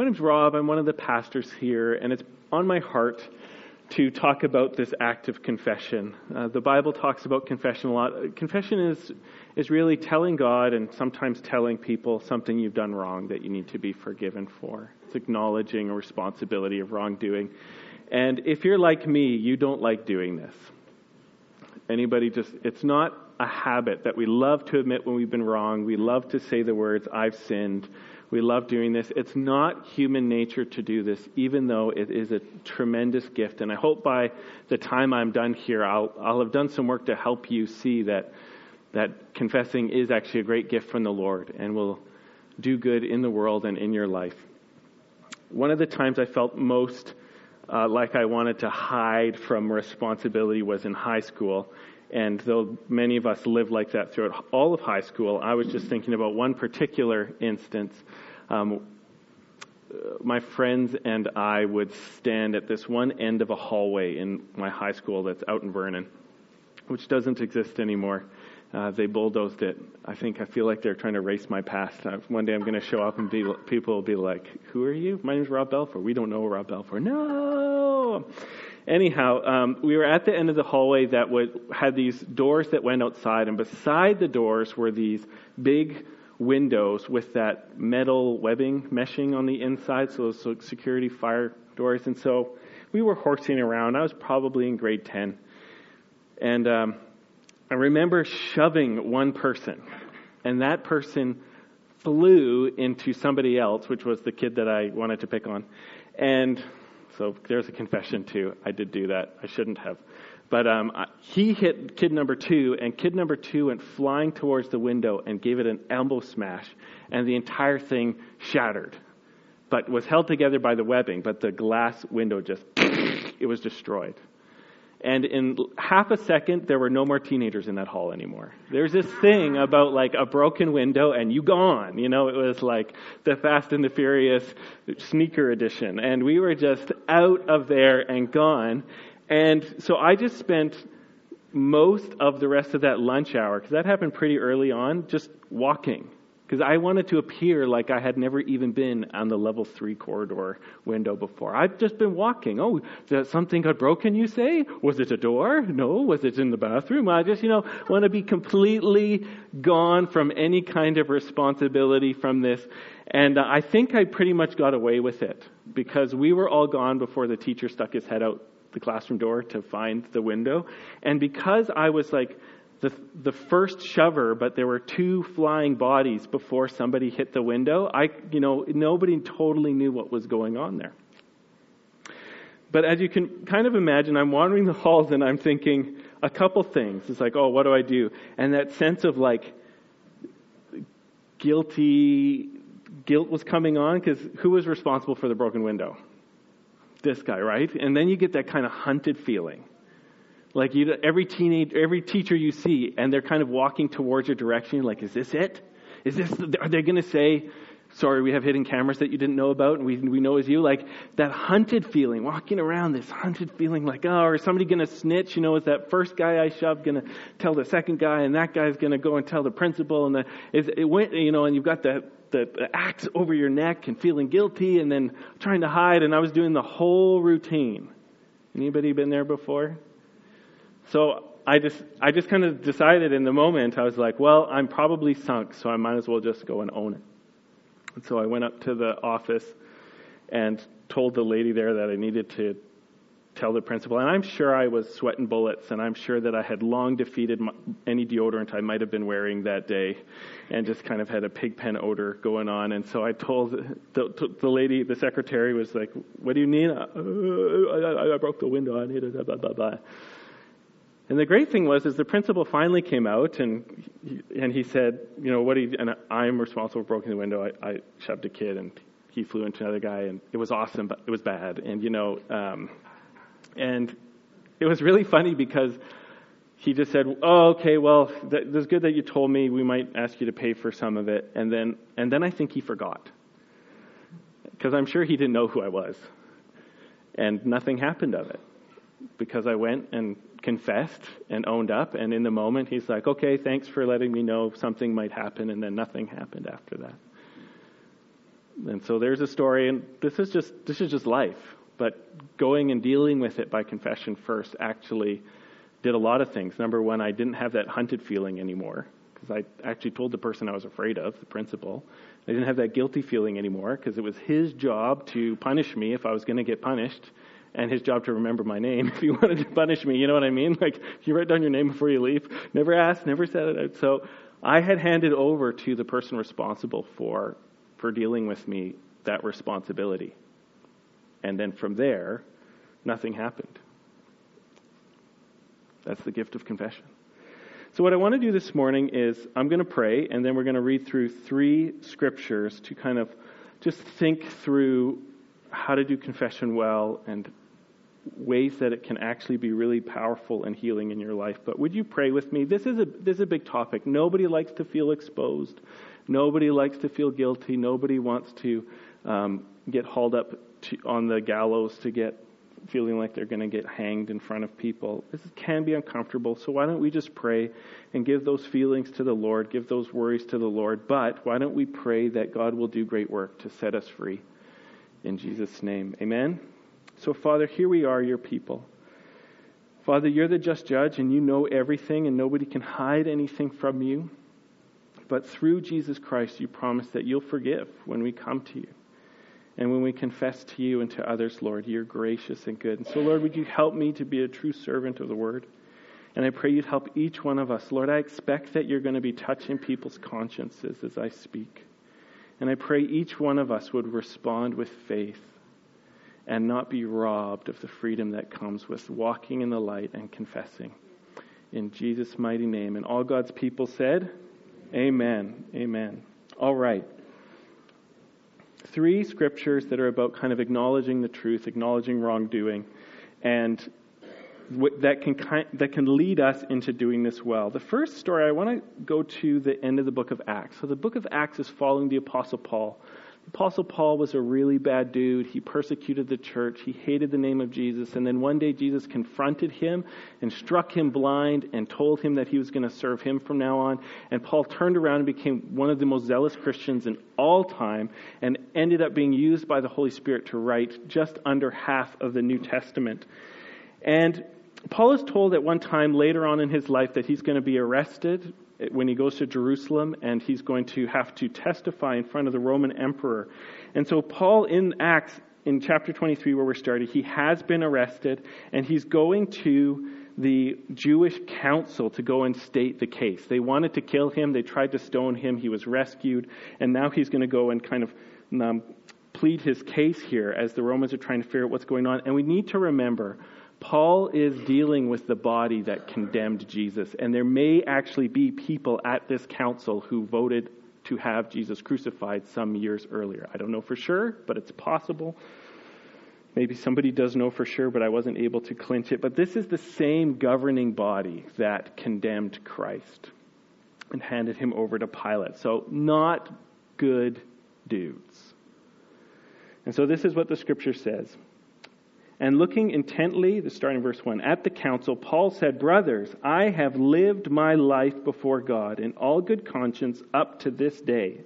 My name's Rob. I'm one of the pastors here, and it's on my heart to talk about this act of confession. Uh, the Bible talks about confession a lot. Confession is is really telling God and sometimes telling people something you've done wrong that you need to be forgiven for. It's acknowledging a responsibility of wrongdoing. And if you're like me, you don't like doing this. Anybody just it's not a habit that we love to admit when we've been wrong. We love to say the words I've sinned we love doing this. It's not human nature to do this, even though it is a tremendous gift. And I hope by the time I'm done here, I'll, I'll have done some work to help you see that, that confessing is actually a great gift from the Lord and will do good in the world and in your life. One of the times I felt most uh, like I wanted to hide from responsibility was in high school. And though many of us lived like that throughout all of high school, I was just thinking about one particular instance. Um, my friends and I would stand at this one end of a hallway in my high school that's out in Vernon, which doesn't exist anymore. Uh, they bulldozed it. I think I feel like they're trying to race my past. Uh, one day I'm going to show up and be, people will be like, "Who are you? My name's Rob Belfour. We don't know Rob Belfour." No. Anyhow, um, we were at the end of the hallway that would, had these doors that went outside, and beside the doors were these big windows with that metal webbing meshing on the inside, so those security fire doors. And so we were horsing around. I was probably in grade 10. And um, I remember shoving one person, and that person flew into somebody else, which was the kid that I wanted to pick on. And so there's a confession too. I did do that. I shouldn't have. But um, he hit kid number two, and kid number two went flying towards the window and gave it an elbow smash, and the entire thing shattered, but was held together by the webbing. But the glass window just it was destroyed. And in half a second, there were no more teenagers in that hall anymore. There's this thing about like a broken window and you gone. You know, it was like the Fast and the Furious sneaker edition. And we were just out of there and gone. And so I just spent most of the rest of that lunch hour, because that happened pretty early on, just walking because I wanted to appear like I had never even been on the level three corridor window before. I've just been walking. Oh, something got broken, you say? Was it a door? No. Was it in the bathroom? I just, you know, want to be completely gone from any kind of responsibility from this. And uh, I think I pretty much got away with it because we were all gone before the teacher stuck his head out the classroom door to find the window. And because I was like, the, the first shover, but there were two flying bodies before somebody hit the window. I, you know, nobody totally knew what was going on there. But as you can kind of imagine, I'm wandering the halls and I'm thinking a couple things. It's like, oh, what do I do? And that sense of like guilty, guilt was coming on because who was responsible for the broken window? This guy, right? And then you get that kind of hunted feeling like you, every teenage, every teacher you see, and they're kind of walking towards your direction. Like, is this it? Is this? Are they going to say, "Sorry, we have hidden cameras that you didn't know about, and we we know is you"? Like that hunted feeling, walking around this hunted feeling, like, oh, is somebody going to snitch? You know, is that first guy I shoved going to tell the second guy, and that guy's going to go and tell the principal, and the, is it went, you know, and you've got the, the axe over your neck and feeling guilty, and then trying to hide. And I was doing the whole routine. Anybody been there before? So I just, I just kind of decided in the moment, I was like, well, I'm probably sunk, so I might as well just go and own it. And so I went up to the office and told the lady there that I needed to tell the principal. And I'm sure I was sweating bullets, and I'm sure that I had long defeated my, any deodorant I might have been wearing that day, and just kind of had a pigpen odor going on. And so I told the, the lady, the secretary, was like, "What do you need?" Uh, I, I, broke the window. I need it. Blah blah blah. And the great thing was, is the principal finally came out and he, and he said, you know, what he and I'm responsible for breaking the window. I, I shoved a kid and he flew into another guy and it was awesome, but it was bad. And you know, um, and it was really funny because he just said, "Oh, okay, well, it's good that you told me. We might ask you to pay for some of it." And then, and then I think he forgot because I'm sure he didn't know who I was, and nothing happened of it because I went and confessed and owned up. And in the moment, he's like, okay, thanks for letting me know something might happen. And then nothing happened after that. And so there's a story, and this is just this is just life. But going and dealing with it by confession first actually did a lot of things. Number one, I didn't have that hunted feeling anymore because I actually told the person I was afraid of, the principal. I didn't have that guilty feeling anymore because it was his job to punish me if I was going to get punished, and his job to remember my name if he wanted to punish me. You know what I mean? Like you write down your name before you leave. Never asked, never said it out. So I had handed over to the person responsible for for dealing with me that responsibility. And then from there, nothing happened. That's the gift of confession. So, what I want to do this morning is I'm going to pray, and then we're going to read through three scriptures to kind of just think through how to do confession well and ways that it can actually be really powerful and healing in your life. But would you pray with me? This is a this is a big topic. Nobody likes to feel exposed. Nobody likes to feel guilty. Nobody wants to um, get hauled up to, on the gallows to get feeling like they're going to get hanged in front of people. This can be uncomfortable. So why don't we just pray and give those feelings to the Lord, give those worries to the Lord? But why don't we pray that God will do great work to set us free? In Jesus' name. Amen. So, Father, here we are, your people. Father, you're the just judge, and you know everything, and nobody can hide anything from you. But through Jesus Christ, you promise that you'll forgive when we come to you. And when we confess to you and to others, Lord, you're gracious and good. And so, Lord, would you help me to be a true servant of the word? And I pray you'd help each one of us. Lord, I expect that you're going to be touching people's consciences as I speak. And I pray each one of us would respond with faith and not be robbed of the freedom that comes with walking in the light and confessing. In Jesus' mighty name. And all God's people said, Amen. Amen. All right. Three scriptures that are about kind of acknowledging the truth, acknowledging wrongdoing, and that can that can lead us into doing this well. The first story I want to go to the end of the book of Acts. So the book of Acts is following the apostle Paul. Apostle Paul was a really bad dude. He persecuted the church. He hated the name of Jesus. And then one day Jesus confronted him and struck him blind and told him that he was going to serve him from now on. And Paul turned around and became one of the most zealous Christians in all time and ended up being used by the Holy Spirit to write just under half of the New Testament. And Paul is told at one time later on in his life that he's going to be arrested when he goes to Jerusalem and he's going to have to testify in front of the Roman emperor. And so, Paul in Acts, in chapter 23, where we're started, he has been arrested and he's going to the Jewish council to go and state the case. They wanted to kill him, they tried to stone him, he was rescued, and now he's going to go and kind of um, plead his case here as the Romans are trying to figure out what's going on. And we need to remember Paul is dealing with the body that condemned Jesus, and there may actually be people at this council who voted to have Jesus crucified some years earlier. I don't know for sure, but it's possible. Maybe somebody does know for sure, but I wasn't able to clinch it. But this is the same governing body that condemned Christ and handed him over to Pilate. So, not good dudes. And so, this is what the scripture says. And looking intently, starting verse 1, at the council, Paul said, Brothers, I have lived my life before God in all good conscience up to this day.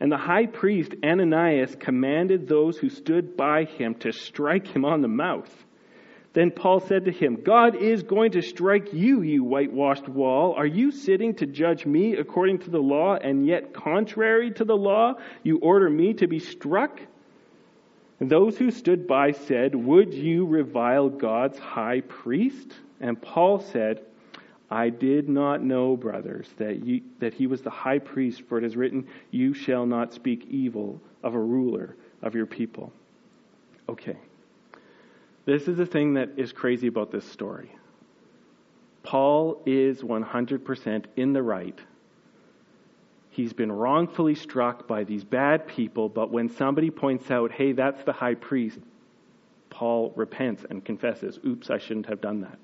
And the high priest Ananias commanded those who stood by him to strike him on the mouth. Then Paul said to him, God is going to strike you, you whitewashed wall. Are you sitting to judge me according to the law, and yet contrary to the law, you order me to be struck? And those who stood by said, Would you revile God's high priest? And Paul said, I did not know, brothers, that, you, that he was the high priest, for it is written, You shall not speak evil of a ruler of your people. Okay. This is the thing that is crazy about this story. Paul is 100% in the right He's been wrongfully struck by these bad people, but when somebody points out, hey, that's the high priest, Paul repents and confesses, oops, I shouldn't have done that.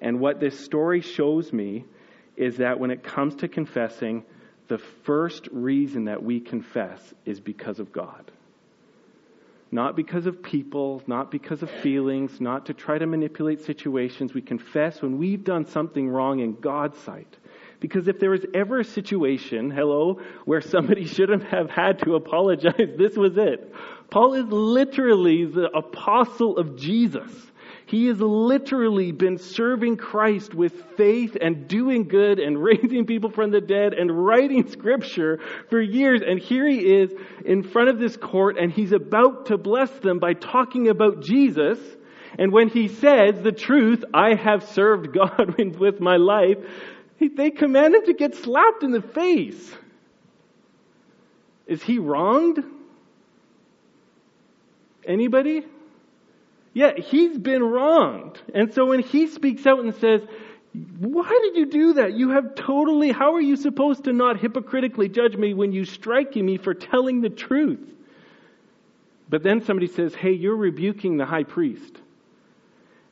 And what this story shows me is that when it comes to confessing, the first reason that we confess is because of God. Not because of people, not because of feelings, not to try to manipulate situations. We confess when we've done something wrong in God's sight Because if there was ever a situation, hello, where somebody shouldn't have had to apologize, this was it. Paul is literally the apostle of Jesus. He has literally been serving Christ with faith and doing good and raising people from the dead and writing scripture for years. And here he is in front of this court and he's about to bless them by talking about Jesus. And when he says the truth, I have served God with my life, they command him to get slapped in the face. Is he wronged? Anybody? Yeah, he's been wronged. And so when he speaks out and says, why did you do that? You have totally, how are you supposed to not hypocritically judge me when you strike me for telling the truth? But then somebody says, hey, you're rebuking the high priest.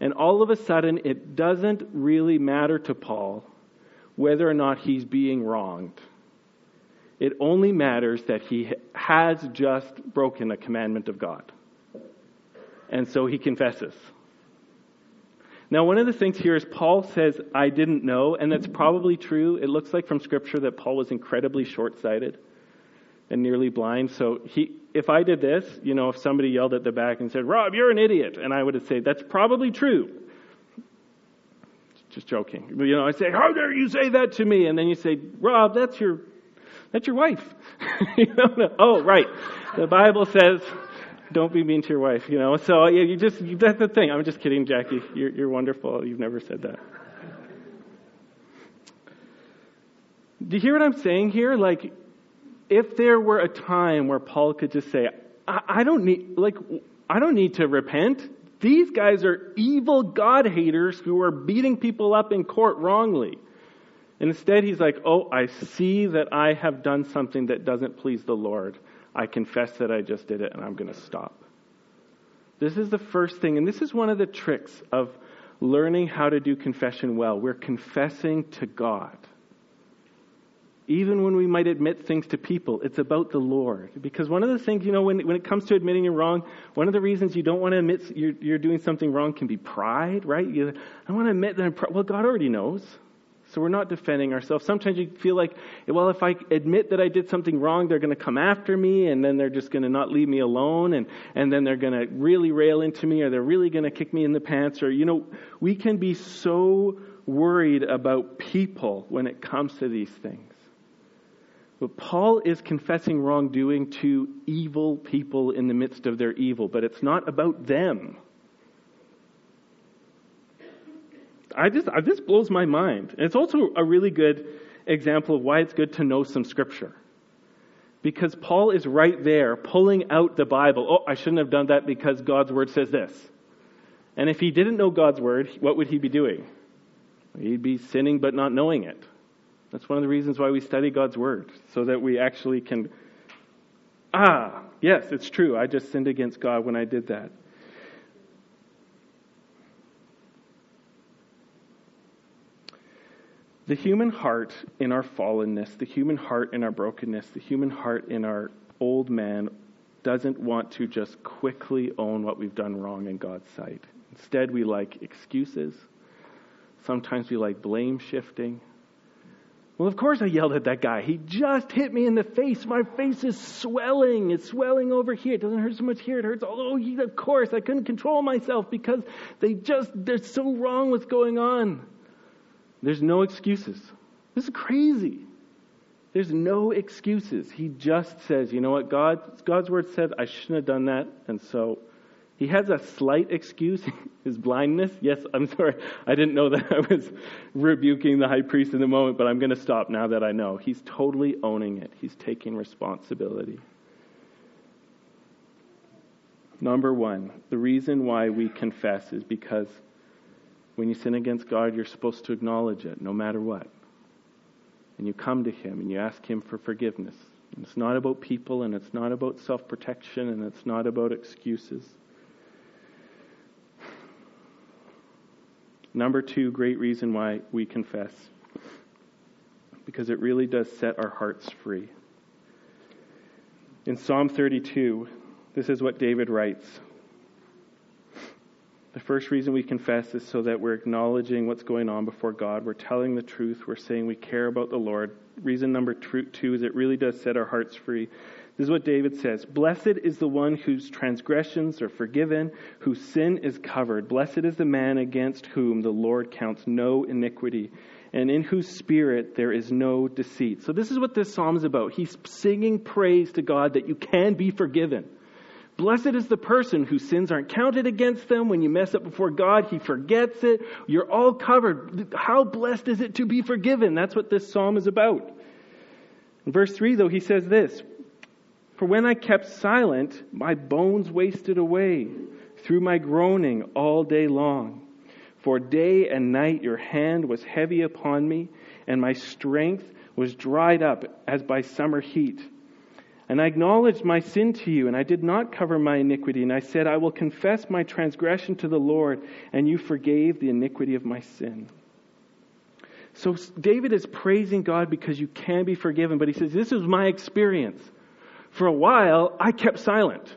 And all of a sudden, it doesn't really matter to Paul whether or not he's being wronged. It only matters that he has just broken a commandment of God. And so he confesses. Now, one of the things here is Paul says, I didn't know, and that's probably true. It looks like from Scripture that Paul was incredibly short sighted and nearly blind. So he, if I did this, you know, if somebody yelled at the back and said, Rob, you're an idiot, and I would have said, that's probably true. Just joking. You know, I say, how dare you say that to me? And then you say, Rob, that's your, that's your wife. you know? Oh, right. The Bible says, don't be mean to your wife, you know. So yeah, you just that's the thing. I'm just kidding, Jackie. You're you're wonderful. You've never said that. Do you hear what I'm saying here? Like, if there were a time where Paul could just say, I, I don't need like I don't need to repent. These guys are evil God haters who are beating people up in court wrongly. And instead, he's like, Oh, I see that I have done something that doesn't please the Lord. I confess that I just did it and I'm going to stop. This is the first thing, and this is one of the tricks of learning how to do confession well. We're confessing to God. Even when we might admit things to people, it's about the Lord. Because one of the things, you know, when, when it comes to admitting you're wrong, one of the reasons you don't want to admit you're, you're doing something wrong can be pride, right? You, I want to admit that I'm, pr-. well, God already knows. So we're not defending ourselves. Sometimes you feel like, well, if I admit that I did something wrong, they're going to come after me, and then they're just going to not leave me alone, and, and then they're going to really rail into me, or they're really going to kick me in the pants, or, you know, we can be so worried about people when it comes to these things. But Paul is confessing wrongdoing to evil people in the midst of their evil, but it's not about them. I just, I, this blows my mind. And it's also a really good example of why it's good to know some scripture. Because Paul is right there pulling out the Bible. Oh, I shouldn't have done that because God's word says this. And if he didn't know God's word, what would he be doing? He'd be sinning but not knowing it. That's one of the reasons why we study God's word, so that we actually can. Ah, yes, it's true. I just sinned against God when I did that. The human heart in our fallenness, the human heart in our brokenness, the human heart in our old man doesn't want to just quickly own what we've done wrong in God's sight. Instead, we like excuses. Sometimes we like blame shifting. Well, of course I yelled at that guy. He just hit me in the face. My face is swelling. It's swelling over here. It doesn't hurt so much here. It hurts oh, over. Of course, I couldn't control myself because they just, they're so wrong what's going on. There's no excuses. This is crazy. There's no excuses. He just says, you know what, God, God's word said I shouldn't have done that, and so he has a slight excuse, his blindness. Yes, I'm sorry. I didn't know that I was rebuking the high priest in the moment, but I'm going to stop now that I know. He's totally owning it. He's taking responsibility. Number one, the reason why we confess is because when you sin against God, you're supposed to acknowledge it no matter what. And you come to Him and you ask Him for forgiveness. It's not about people and it's not about self protection and it's not about excuses. Number two, great reason why we confess. Because it really does set our hearts free. In Psalm 32, this is what David writes The first reason we confess is so that we're acknowledging what's going on before God. We're telling the truth. We're saying we care about the Lord. Reason number two is it really does set our hearts free. This is what David says Blessed is the one whose transgressions are forgiven, whose sin is covered. Blessed is the man against whom the Lord counts no iniquity, and in whose spirit there is no deceit. So, this is what this psalm is about. He's singing praise to God that you can be forgiven. Blessed is the person whose sins aren't counted against them. When you mess up before God, He forgets it. You're all covered. How blessed is it to be forgiven? That's what this psalm is about. In verse 3, though, he says this For when I kept silent, my bones wasted away through my groaning all day long. For day and night your hand was heavy upon me, and my strength was dried up as by summer heat. And I acknowledged my sin to you, and I did not cover my iniquity. And I said, I will confess my transgression to the Lord, and you forgave the iniquity of my sin. So David is praising God because you can be forgiven, but he says, This is my experience. For a while, I kept silent.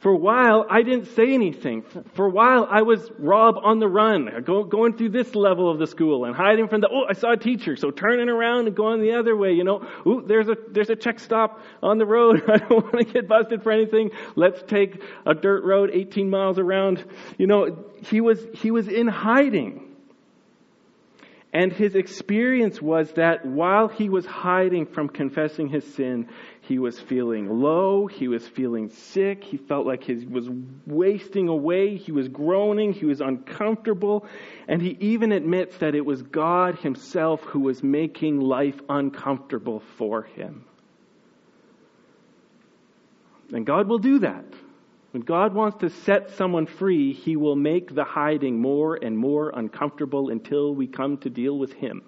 For a while, I didn't say anything. For a while, I was Rob on the run, uh, going through this level of the school and hiding from the, oh, I saw a teacher, so turning around and going the other way, you know. Ooh, there's a, there's a check stop on the road. I don't want to get busted for anything. Let's take a dirt road 18 miles around. You know, he was, he was in hiding. And his experience was that while he was hiding from confessing his sin, he was feeling low, he was feeling sick, he felt like he was wasting away, he was groaning, he was uncomfortable, and he even admits that it was God himself who was making life uncomfortable for him. And God will do that. When God wants to set someone free, He will make the hiding more and more uncomfortable until we come to deal with Him.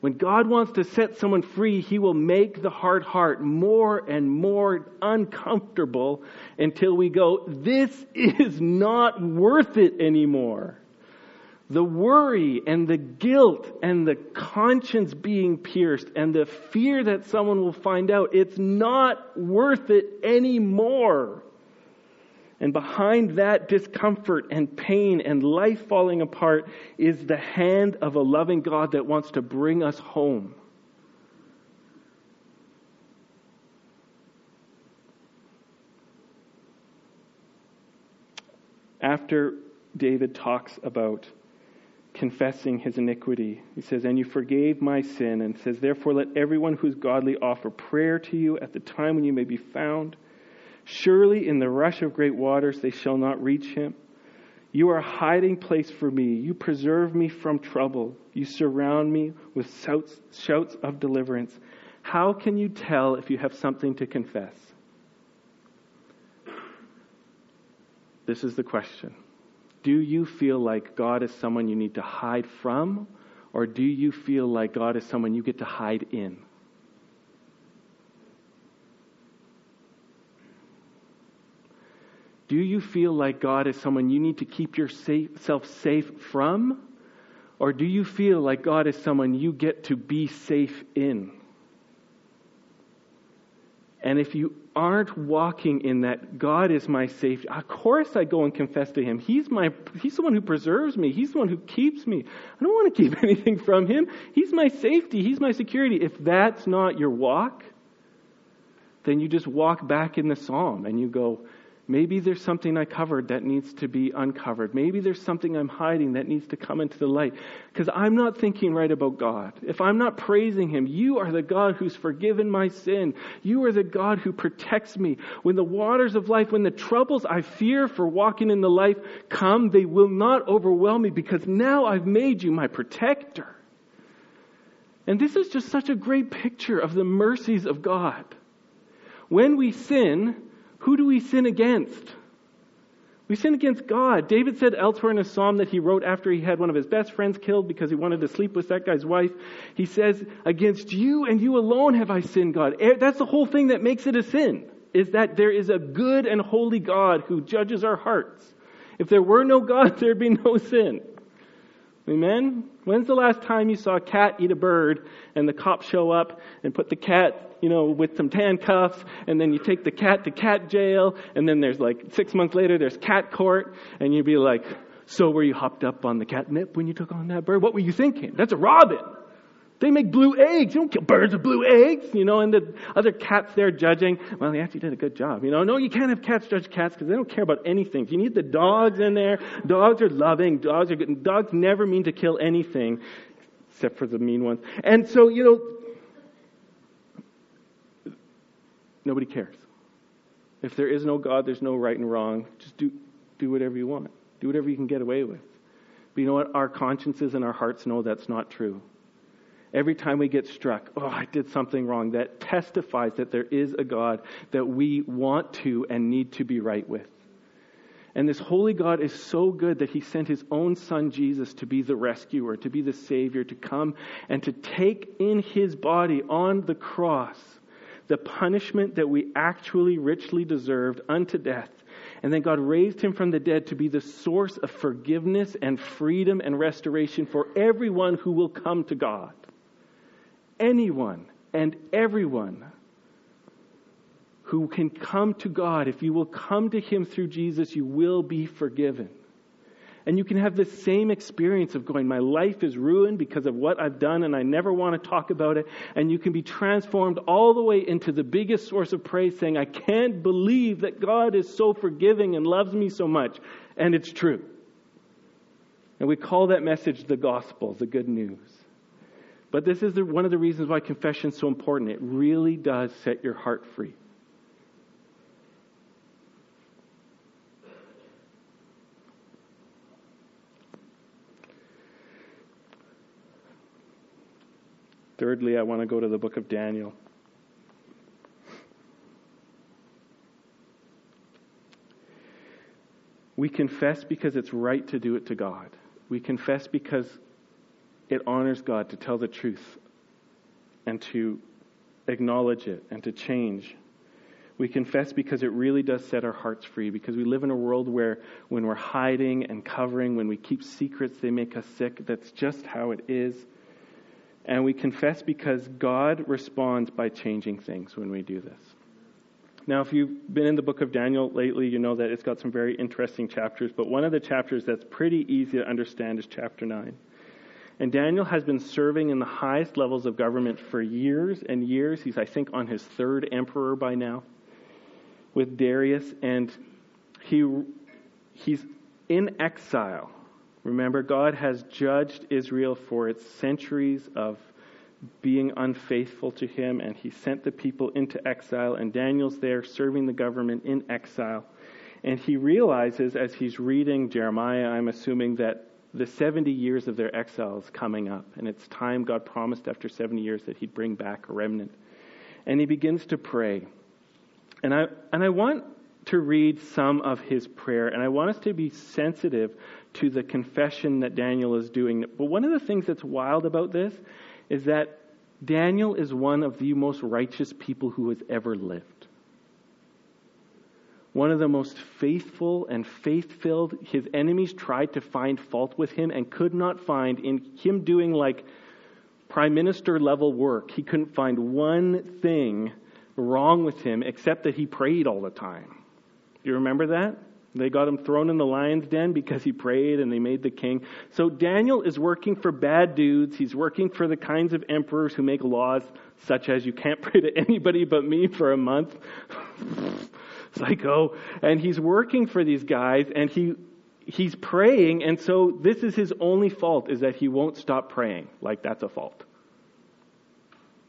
When God wants to set someone free, He will make the hard heart more and more uncomfortable until we go, This is not worth it anymore. The worry and the guilt and the conscience being pierced and the fear that someone will find out, it's not worth it anymore. And behind that discomfort and pain and life falling apart is the hand of a loving God that wants to bring us home. After David talks about confessing his iniquity, he says, And you forgave my sin, and says, Therefore let everyone who is godly offer prayer to you at the time when you may be found. Surely in the rush of great waters they shall not reach him. You are a hiding place for me. You preserve me from trouble. You surround me with shouts, shouts of deliverance. How can you tell if you have something to confess? This is the question. Do you feel like God is someone you need to hide from, or do you feel like God is someone you get to hide in? Do you feel like God is someone you need to keep yourself safe from? Or do you feel like God is someone you get to be safe in? And if you aren't walking in that God is my safety, of course I go and confess to Him. He's my He's the one who preserves me. He's the one who keeps me. I don't want to keep anything from Him. He's my safety. He's my security. If that's not your walk, then you just walk back in the psalm and you go, Maybe there's something I covered that needs to be uncovered. Maybe there's something I'm hiding that needs to come into the light. Because I'm not thinking right about God. If I'm not praising Him, you are the God who's forgiven my sin. You are the God who protects me. When the waters of life, when the troubles I fear for walking in the life come, they will not overwhelm me because now I've made you my protector. And this is just such a great picture of the mercies of God. When we sin, who do we sin against? We sin against God. David said elsewhere in a psalm that he wrote after he had one of his best friends killed because he wanted to sleep with that guy's wife. He says, Against you and you alone have I sinned, God. Eh, that's the whole thing that makes it a sin, is that there is a good and holy God who judges our hearts. If there were no God, there'd be no sin. Amen? When's the last time you saw a cat eat a bird and the cops show up and put the cat you know, with some handcuffs, and then you take the cat to cat jail, and then there's like six months later, there's cat court, and you'd be like, so were you hopped up on the catnip when you took on that bird? What were you thinking? That's a robin. They make blue eggs. You don't kill birds with blue eggs, you know, and the other cats there judging. Well, they actually did a good job. You know, no, you can't have cats judge cats because they don't care about anything. You need the dogs in there. Dogs are loving. Dogs are good. Dogs never mean to kill anything except for the mean ones. And so, you know, nobody cares. If there is no God, there's no right and wrong. Just do, do whatever you want. Do whatever you can get away with. But you know what? Our consciences and our hearts know that's not true every time we get struck, oh, I did something wrong, that testifies that there is a God that we want to and need to be right with. And this holy God is so good that he sent his own son Jesus to be the rescuer, to be the savior, to come and to take in his body on the cross the punishment that we actually richly deserved unto death. And then God raised him from the dead to be the source of forgiveness and freedom and restoration for everyone who will come to God anyone and everyone who can come to God, if you will come to Him through Jesus, you will be forgiven. And you can have the same experience of going, My life is ruined because of what I've done, and I never want to talk about it. And you can be transformed all the way into the biggest source of praise, saying, I can't believe that God is so forgiving and loves me so much. And it's true. And we call that message the gospel, the good news. But this is the, one of the reasons why confession is so important. It really does set your heart free. Thirdly, I want to go to the book of Daniel. We confess because it's right to do it to God. We confess because it honors God to tell the truth and to acknowledge it and to change. We confess because it really does set our hearts free, because we live in a world where when we're hiding and covering, when we keep secrets, they make us sick. That's just how it is. And we confess because God responds by changing things when we do this. Now, if you've been in the book of Daniel lately, you know that it's got some very interesting chapters, but one of the chapters that's pretty easy to understand is chapter 9. And Daniel has been serving in the highest levels of government for years and years. He's, I think, on his third emperor by now with Darius, and he, he's in exile. Remember, God has judged Israel for its centuries of being unfaithful to him, and he sent the people into exile, and Daniel's there serving the government in exile. And he realizes as he's reading Jeremiah, I'm assuming that the 70 years of their exile is coming up, and it's time God promised after 70 years that He'd bring back a remnant. And he begins to pray. And I, and I want to read some of his prayer, and I want us to be sensitive to the confession that Daniel is doing. But one of the things that's wild about this is that Daniel is one of the most righteous people who has ever lived one of the most faithful and faith filled. His enemies tried to find fault with him and could not find in him doing like prime minister level work. He couldn't find one thing wrong with him except that he prayed all the time. Do you remember that? They got him thrown in the lion's den because he prayed and they made the king. So Daniel is working for bad dudes. He's working for the kinds of emperors who make laws such as you can't pray to anybody but me for a month. psycho. And he's working for these guys and he he's praying and so this is his only fault is that he won't stop praying. Like that's a fault.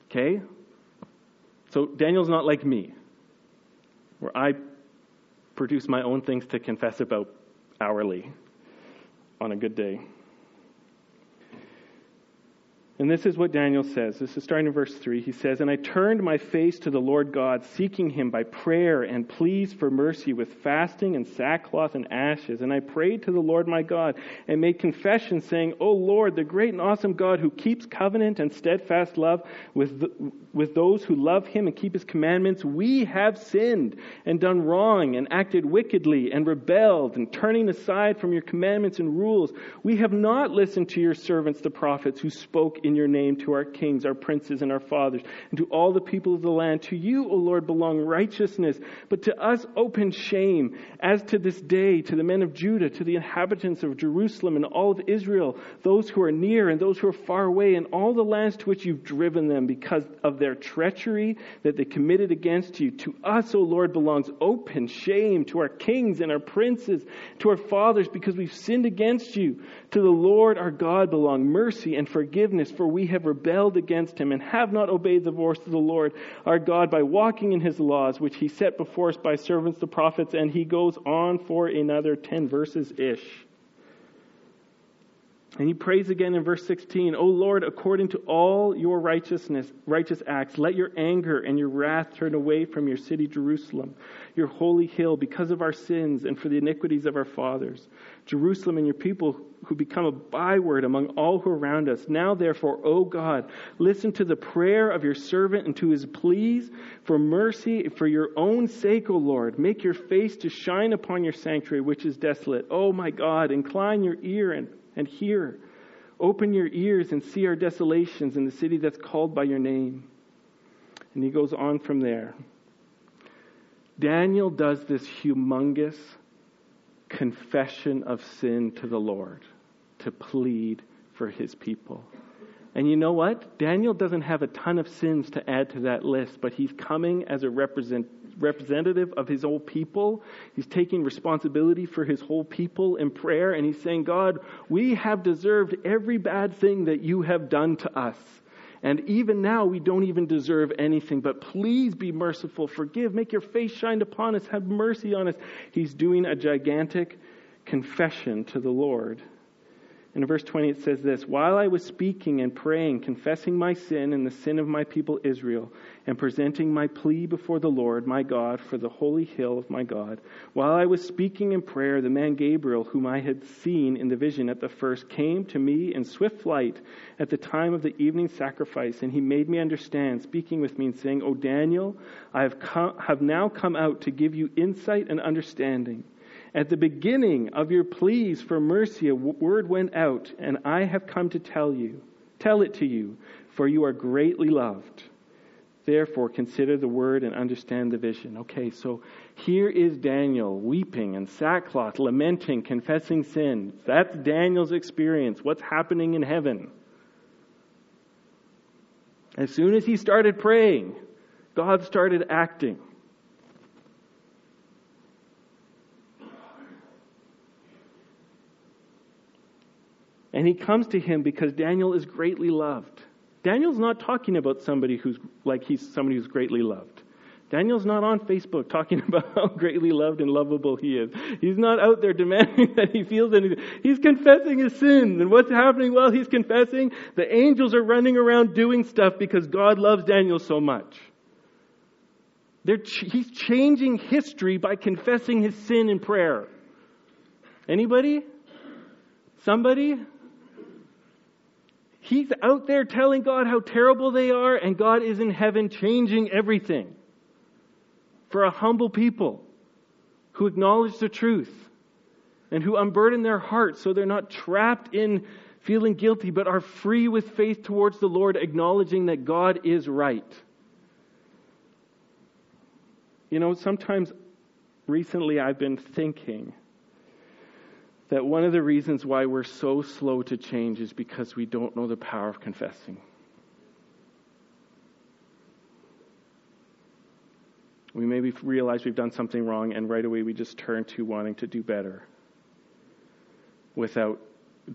Okay? So Daniel's not like me, where I produce my own things to confess about hourly on a good day. And this is what Daniel says. This is starting in verse 3. He says, And I turned my face to the Lord God, seeking him by prayer and pleas for mercy with fasting and sackcloth and ashes. And I prayed to the Lord my God and made confession, saying, O Lord, the great and awesome God who keeps covenant and steadfast love with, the, with those who love him and keep his commandments, we have sinned and done wrong and acted wickedly and rebelled and turning aside from your commandments and rules. We have not listened to your servants, the prophets, who spoke in in your name to our kings, our princes, and our fathers, and to all the people of the land. To you, O Lord, belong righteousness, but to us open shame, as to this day, to the men of Judah, to the inhabitants of Jerusalem and all of Israel, those who are near and those who are far away, and all the lands to which you've driven them because of their treachery that they committed against you. To us, O Lord, belongs open shame, to our kings and our princes, to our fathers, because we've sinned against you. To the Lord our God belong mercy and forgiveness, for we have rebelled against him and have not obeyed the voice of the Lord our God by walking in his laws, which he set before us by servants the prophets. And he goes on for another 10 verses ish. And he prays again in verse 16, O Lord, according to all your righteousness, righteous acts, let your anger and your wrath turn away from your city Jerusalem, your holy hill, because of our sins and for the iniquities of our fathers. Jerusalem and your people who become a byword among all who are around us. Now therefore, O God, listen to the prayer of your servant and to his pleas for mercy for your own sake, O Lord. Make your face to shine upon your sanctuary, which is desolate. O my God, incline your ear and and hear. Open your ears and see our desolations in the city that's called by your name. And he goes on from there. Daniel does this humongous confession of sin to the Lord to plead for his people. And you know what? Daniel doesn't have a ton of sins to add to that list, but he's coming as a represent, representative of his whole people. He's taking responsibility for his whole people in prayer, and he's saying, God, we have deserved every bad thing that you have done to us. And even now, we don't even deserve anything, but please be merciful, forgive, make your face shine upon us, have mercy on us. He's doing a gigantic confession to the Lord. In verse 20, it says this While I was speaking and praying, confessing my sin and the sin of my people Israel, and presenting my plea before the Lord my God for the holy hill of my God, while I was speaking in prayer, the man Gabriel, whom I had seen in the vision at the first, came to me in swift flight at the time of the evening sacrifice, and he made me understand, speaking with me and saying, O Daniel, I have, come, have now come out to give you insight and understanding. At the beginning of your pleas for mercy, a word went out, and I have come to tell you, tell it to you, for you are greatly loved. Therefore, consider the word and understand the vision. Okay, so here is Daniel weeping and sackcloth, lamenting, confessing sin. That's Daniel's experience. What's happening in heaven? As soon as he started praying, God started acting. And he comes to him because Daniel is greatly loved. Daniel's not talking about somebody who's like he's somebody who's greatly loved. Daniel's not on Facebook talking about how greatly loved and lovable he is. He's not out there demanding that he feels anything. He's confessing his sins. And what's happening while he's confessing? The angels are running around doing stuff because God loves Daniel so much. Ch- he's changing history by confessing his sin in prayer. Anybody? Somebody? He's out there telling God how terrible they are, and God is in heaven changing everything for a humble people who acknowledge the truth and who unburden their hearts so they're not trapped in feeling guilty, but are free with faith towards the Lord, acknowledging that God is right. You know, sometimes recently I've been thinking that one of the reasons why we're so slow to change is because we don't know the power of confessing. We maybe realize we've done something wrong, and right away we just turn to wanting to do better without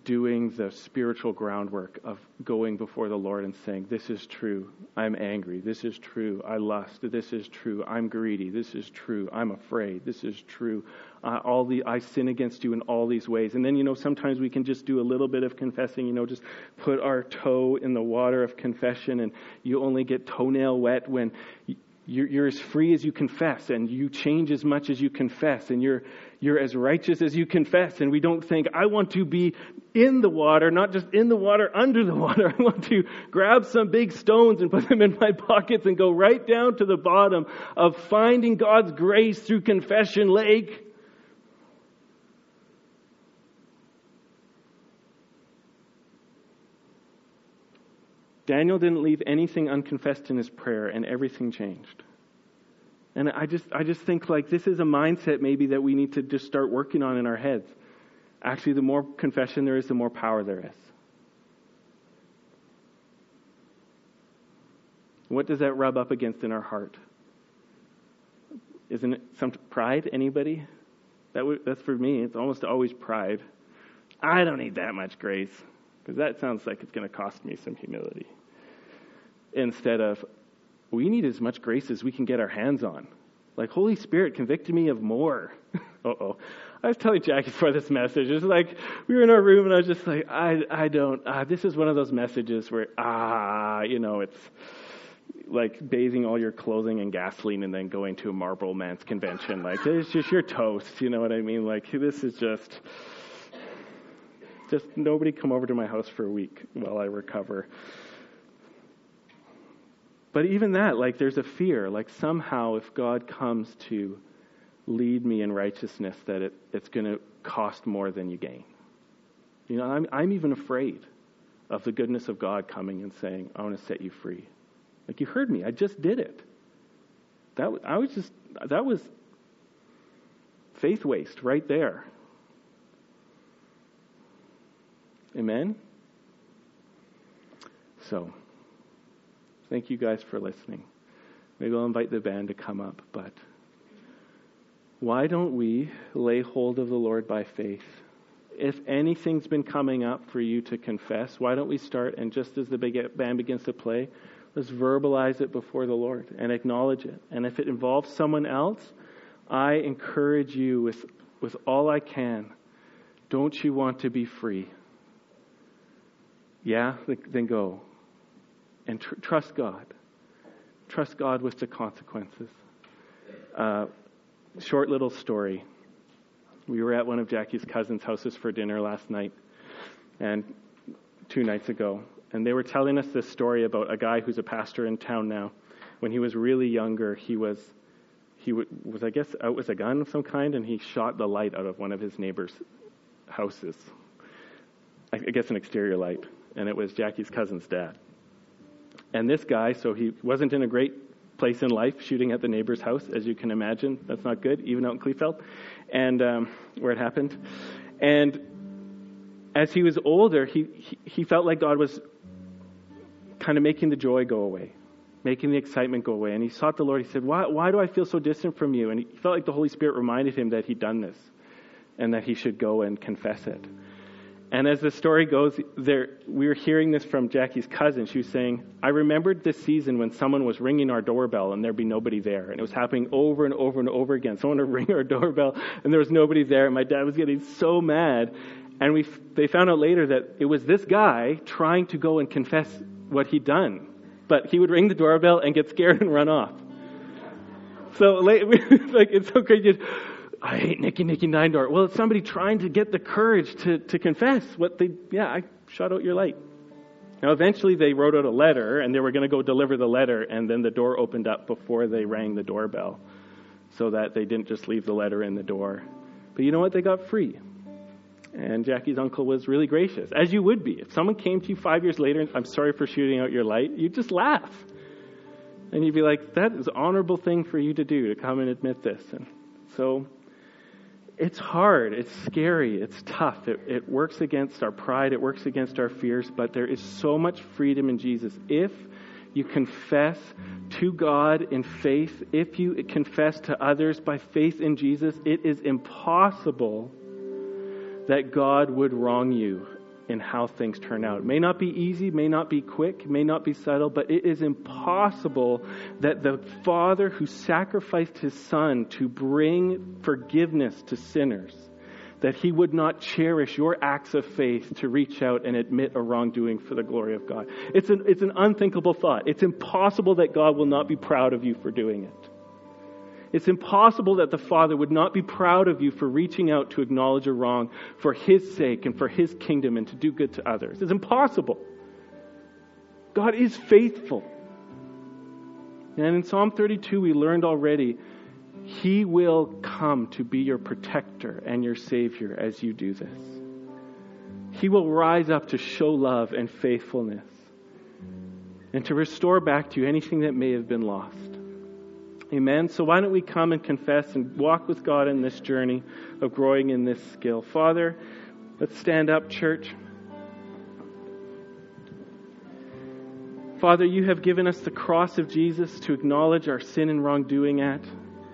doing the spiritual groundwork of going before the Lord and saying, This is true. I'm angry. This is true. I lust. This is true. I'm greedy. This is true. I'm afraid. This is true. Uh, all the I sin against you in all these ways. And then, you know, sometimes we can just do a little bit of confessing, you know, just put our toe in the water of confession, and you only get toenail wet when you're, you're as free as you confess, and you change as much as you confess, and you're you're as righteous as you confess. And we don't think, I want to be in the water, not just in the water, under the water. I want to grab some big stones and put them in my pockets and go right down to the bottom of finding God's grace through Confession Lake. Daniel didn't leave anything unconfessed in his prayer, and everything changed. And I just, I just think like this is a mindset maybe that we need to just start working on in our heads. Actually, the more confession there is, the more power there is. What does that rub up against in our heart? Isn't it some pride? Anybody? That w- that's for me. It's almost always pride. I don't need that much grace because that sounds like it's going to cost me some humility. Instead of, we need as much grace as we can get our hands on. Like, Holy Spirit, convicted me of more. uh oh. I was telling Jackie for this message. It's like we were in our room and I was just like, I, I don't. Uh, this is one of those messages where, ah, you know, it's like bathing all your clothing in gasoline and then going to a Marlboro Man's convention. Like it's just your toast. You know what I mean? Like this is just, just nobody come over to my house for a week while I recover. But even that, like there's a fear, like somehow if God comes to lead me in righteousness, that it, it's going to cost more than you gain. You know, I'm, I'm even afraid of the goodness of God coming and saying, I want to set you free. Like you heard me, I just did it. That I was just that was faith waste right there. Amen. So, thank you guys for listening. Maybe I'll invite the band to come up, but why don't we lay hold of the Lord by faith? If anything's been coming up for you to confess, why don't we start and just as the band begins to play, Let's verbalize it before the Lord and acknowledge it. And if it involves someone else, I encourage you with, with all I can. Don't you want to be free? Yeah? Then go. And tr- trust God. Trust God with the consequences. Uh, short little story. We were at one of Jackie's cousins' houses for dinner last night, and two nights ago and they were telling us this story about a guy who's a pastor in town now. When he was really younger, he was he was I guess out with a gun of some kind, and he shot the light out of one of his neighbors' houses. I guess an exterior light, and it was Jackie's cousin's dad. And this guy, so he wasn't in a great place in life, shooting at the neighbor's house, as you can imagine. That's not good, even out in Kleefeld, and um, where it happened. And as he was older, he, he, he felt like God was kind of making the joy go away, making the excitement go away. And he sought the Lord. He said, why, why do I feel so distant from you? And he felt like the Holy Spirit reminded him that he'd done this and that he should go and confess it. And as the story goes, there, we were hearing this from Jackie's cousin. She was saying, I remembered this season when someone was ringing our doorbell and there'd be nobody there. And it was happening over and over and over again. Someone would ring our doorbell and there was nobody there. And my dad was getting so mad. And we, they found out later that it was this guy trying to go and confess what he'd done. But he would ring the doorbell and get scared and run off. So like it's so crazy. I hate Nicky Nicky Nine Well, it's somebody trying to get the courage to, to confess what they yeah, I shot out your light. Now eventually they wrote out a letter and they were going to go deliver the letter and then the door opened up before they rang the doorbell so that they didn't just leave the letter in the door. But you know what? They got free. And Jackie's uncle was really gracious, as you would be. If someone came to you five years later and I'm sorry for shooting out your light, you'd just laugh. And you'd be like, that is an honorable thing for you to do, to come and admit this. And so it's hard, it's scary, it's tough. It, it works against our pride, it works against our fears, but there is so much freedom in Jesus. If you confess to God in faith, if you confess to others by faith in Jesus, it is impossible that God would wrong you in how things turn out. It may not be easy, may not be quick, may not be subtle, but it is impossible that the Father who sacrificed his Son to bring forgiveness to sinners, that he would not cherish your acts of faith to reach out and admit a wrongdoing for the glory of God. It's an, it's an unthinkable thought. It's impossible that God will not be proud of you for doing it. It's impossible that the Father would not be proud of you for reaching out to acknowledge a wrong for His sake and for His kingdom and to do good to others. It's impossible. God is faithful. And in Psalm 32, we learned already He will come to be your protector and your Savior as you do this. He will rise up to show love and faithfulness. and to restore back to you anything that may have been lost. Amen. So why don't we come and confess and walk with God in this journey of growing in this skill? Father, let's stand up, church. Father, you have given us the cross of Jesus to acknowledge our sin and wrongdoing at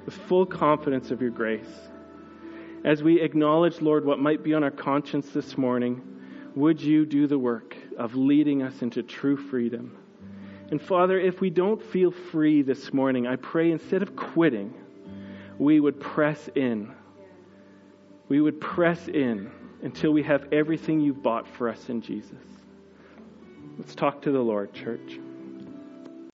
with full confidence of your grace. As we acknowledge, Lord, what might be on our conscience this morning, would you do the work of leading us into true freedom? And Father, if we don't feel free this morning, I pray instead of quitting, we would press in. We would press in until we have everything you've bought for us in Jesus. Let's talk to the Lord, church.